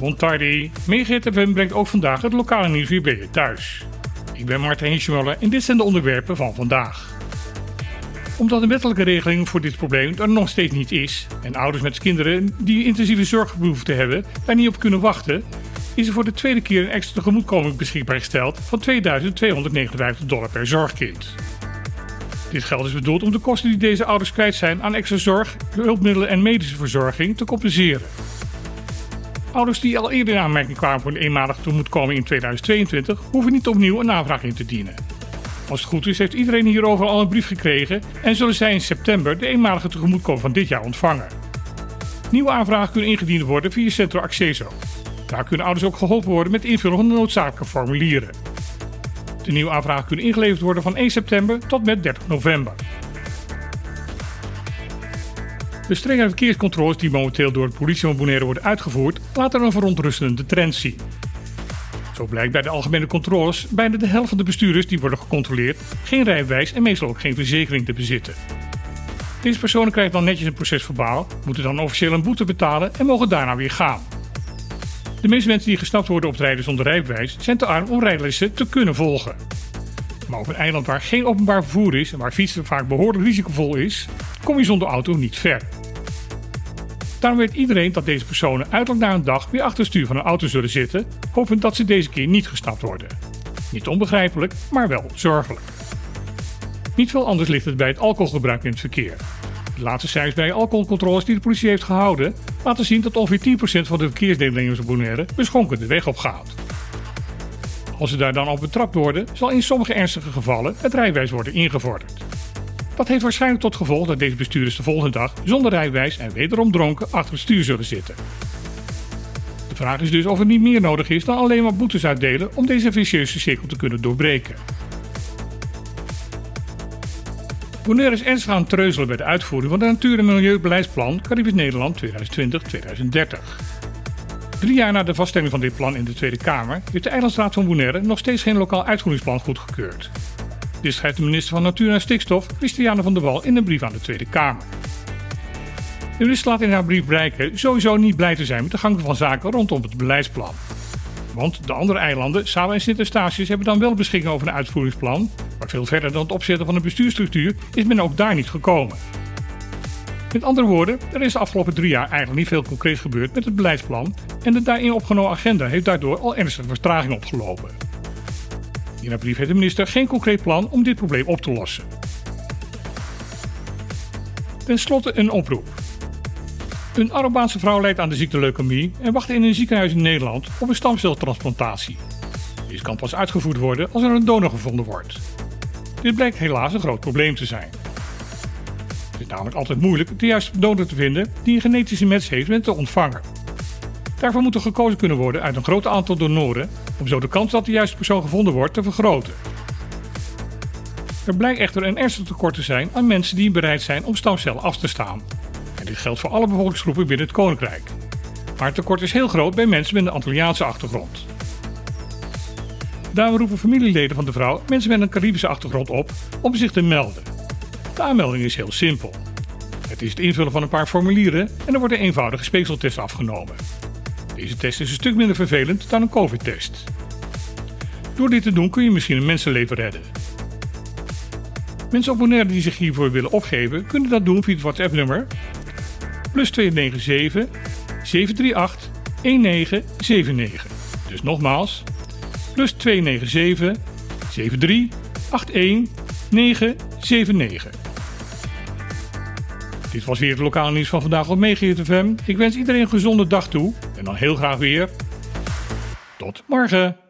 Montardi, FM brengt ook vandaag het lokale nieuws weer bij je thuis. Ik ben Martijn Hiesjemuller en dit zijn de onderwerpen van vandaag. Omdat de wettelijke regeling voor dit probleem er nog steeds niet is en ouders met kinderen die intensieve zorgbehoefte hebben daar niet op kunnen wachten, is er voor de tweede keer een extra tegemoetkoming beschikbaar gesteld van 2259 dollar per zorgkind. Dit geld is bedoeld om de kosten die deze ouders kwijt zijn aan extra zorg, hulpmiddelen en medische verzorging te compenseren. Ouders die al eerder in aanmerking kwamen voor een eenmalig tegemoetkoming in 2022 hoeven niet opnieuw een aanvraag in te dienen. Als het goed is, heeft iedereen hierover al een brief gekregen en zullen zij in september de eenmalige tegemoetkoming van dit jaar ontvangen. Nieuwe aanvragen kunnen ingediend worden via Centro Acceso. Daar kunnen ouders ook geholpen worden met invullen van de noodzakelijke formulieren. De nieuwe aanvragen kunnen ingeleverd worden van 1 september tot met 30 november. De strenge verkeerscontroles die momenteel door de politie worden uitgevoerd, laten een verontrustende trend zien. Zo blijkt bij de algemene controles bijna de helft van de bestuurders die worden gecontroleerd geen rijbewijs en meestal ook geen verzekering te bezitten. Deze personen krijgen dan netjes een procesverbaal, moeten dan officieel een boete betalen en mogen daarna weer gaan. De meeste mensen die gestapt worden op rijden zonder rijbewijs zijn te arm om rijlessen te kunnen volgen. Maar op een eiland waar geen openbaar vervoer is en waar fietsen vaak behoorlijk risicovol is, kom je zonder auto niet ver. Daarom weet iedereen dat deze personen uiterlijk na een dag weer achter het stuur van een auto zullen zitten, hopend dat ze deze keer niet gestapt worden. Niet onbegrijpelijk, maar wel zorgelijk. Niet veel anders ligt het bij het alcoholgebruik in het verkeer. De laatste cijfers bij alcoholcontroles die de politie heeft gehouden laten zien dat ongeveer 10% van de verkeersdeelnemers op Bonaire beschonken de weg op gaat. Als ze daar dan op betrapt worden, zal in sommige ernstige gevallen het rijwijs worden ingevorderd. Dat heeft waarschijnlijk tot gevolg dat deze bestuurders de volgende dag zonder rijwijs en wederom dronken achter het stuur zullen zitten. De vraag is dus of er niet meer nodig is dan alleen maar boetes uitdelen om deze vicieuze cirkel te kunnen doorbreken. Bonaire is ernstig aan het treuzelen bij de uitvoering van het Natuur- en Milieubeleidsplan Caribisch Nederland 2020-2030. Drie jaar na de vaststelling van dit plan in de Tweede Kamer heeft de Eilandsraad van Bonaire nog steeds geen lokaal uitvoeringsplan goedgekeurd. Dit schrijft de minister van Natuur en Stikstof, Christiane van der Wal, in een brief aan de Tweede Kamer. De minister laat in haar brief blijken sowieso niet blij te zijn met de gang van zaken rondom het beleidsplan. Want de andere eilanden, Saba en Sint-Eustatius, hebben dan wel beschikking over een uitvoeringsplan, maar veel verder dan het opzetten van een bestuurstructuur is men ook daar niet gekomen. Met andere woorden, er is de afgelopen drie jaar eigenlijk niet veel concreet gebeurd met het beleidsplan en de daarin opgenomen agenda heeft daardoor al ernstige vertraging opgelopen. In haar brief heeft de minister geen concreet plan om dit probleem op te lossen. Ten slotte een oproep. Een Arubaanse vrouw lijdt aan de ziekte leukemie en wacht in een ziekenhuis in Nederland op een stamceltransplantatie. Deze kan pas uitgevoerd worden als er een donor gevonden wordt. Dit blijkt helaas een groot probleem te zijn. Het is namelijk altijd moeilijk de juiste donor te vinden die een genetische match heeft met de ontvanger. Daarvoor moet er gekozen kunnen worden uit een groot aantal donoren om zo de kans dat de juiste persoon gevonden wordt te vergroten. Er blijkt echter een ernstig tekort te zijn aan mensen die bereid zijn om stamcellen af te staan. Dit geldt voor alle bevolkingsgroepen binnen het Koninkrijk. Maar het tekort is heel groot bij mensen met een Antilliaanse achtergrond. Daarom roepen familieleden van de vrouw mensen met een Caribische achtergrond op om zich te melden. De aanmelding is heel simpel. Het is het invullen van een paar formulieren en er wordt een eenvoudige speekseltest afgenomen. Deze test is een stuk minder vervelend dan een COVID-test. Door dit te doen kun je misschien een mensenleven redden. Mensen op die zich hiervoor willen opgeven, kunnen dat doen via het WhatsApp-nummer plus 297 738 1979. Dus nogmaals, plus 297 73 81 979. Dit was weer het lokale nieuws van vandaag op FM. Ik wens iedereen een gezonde dag toe en dan heel graag weer. Tot morgen.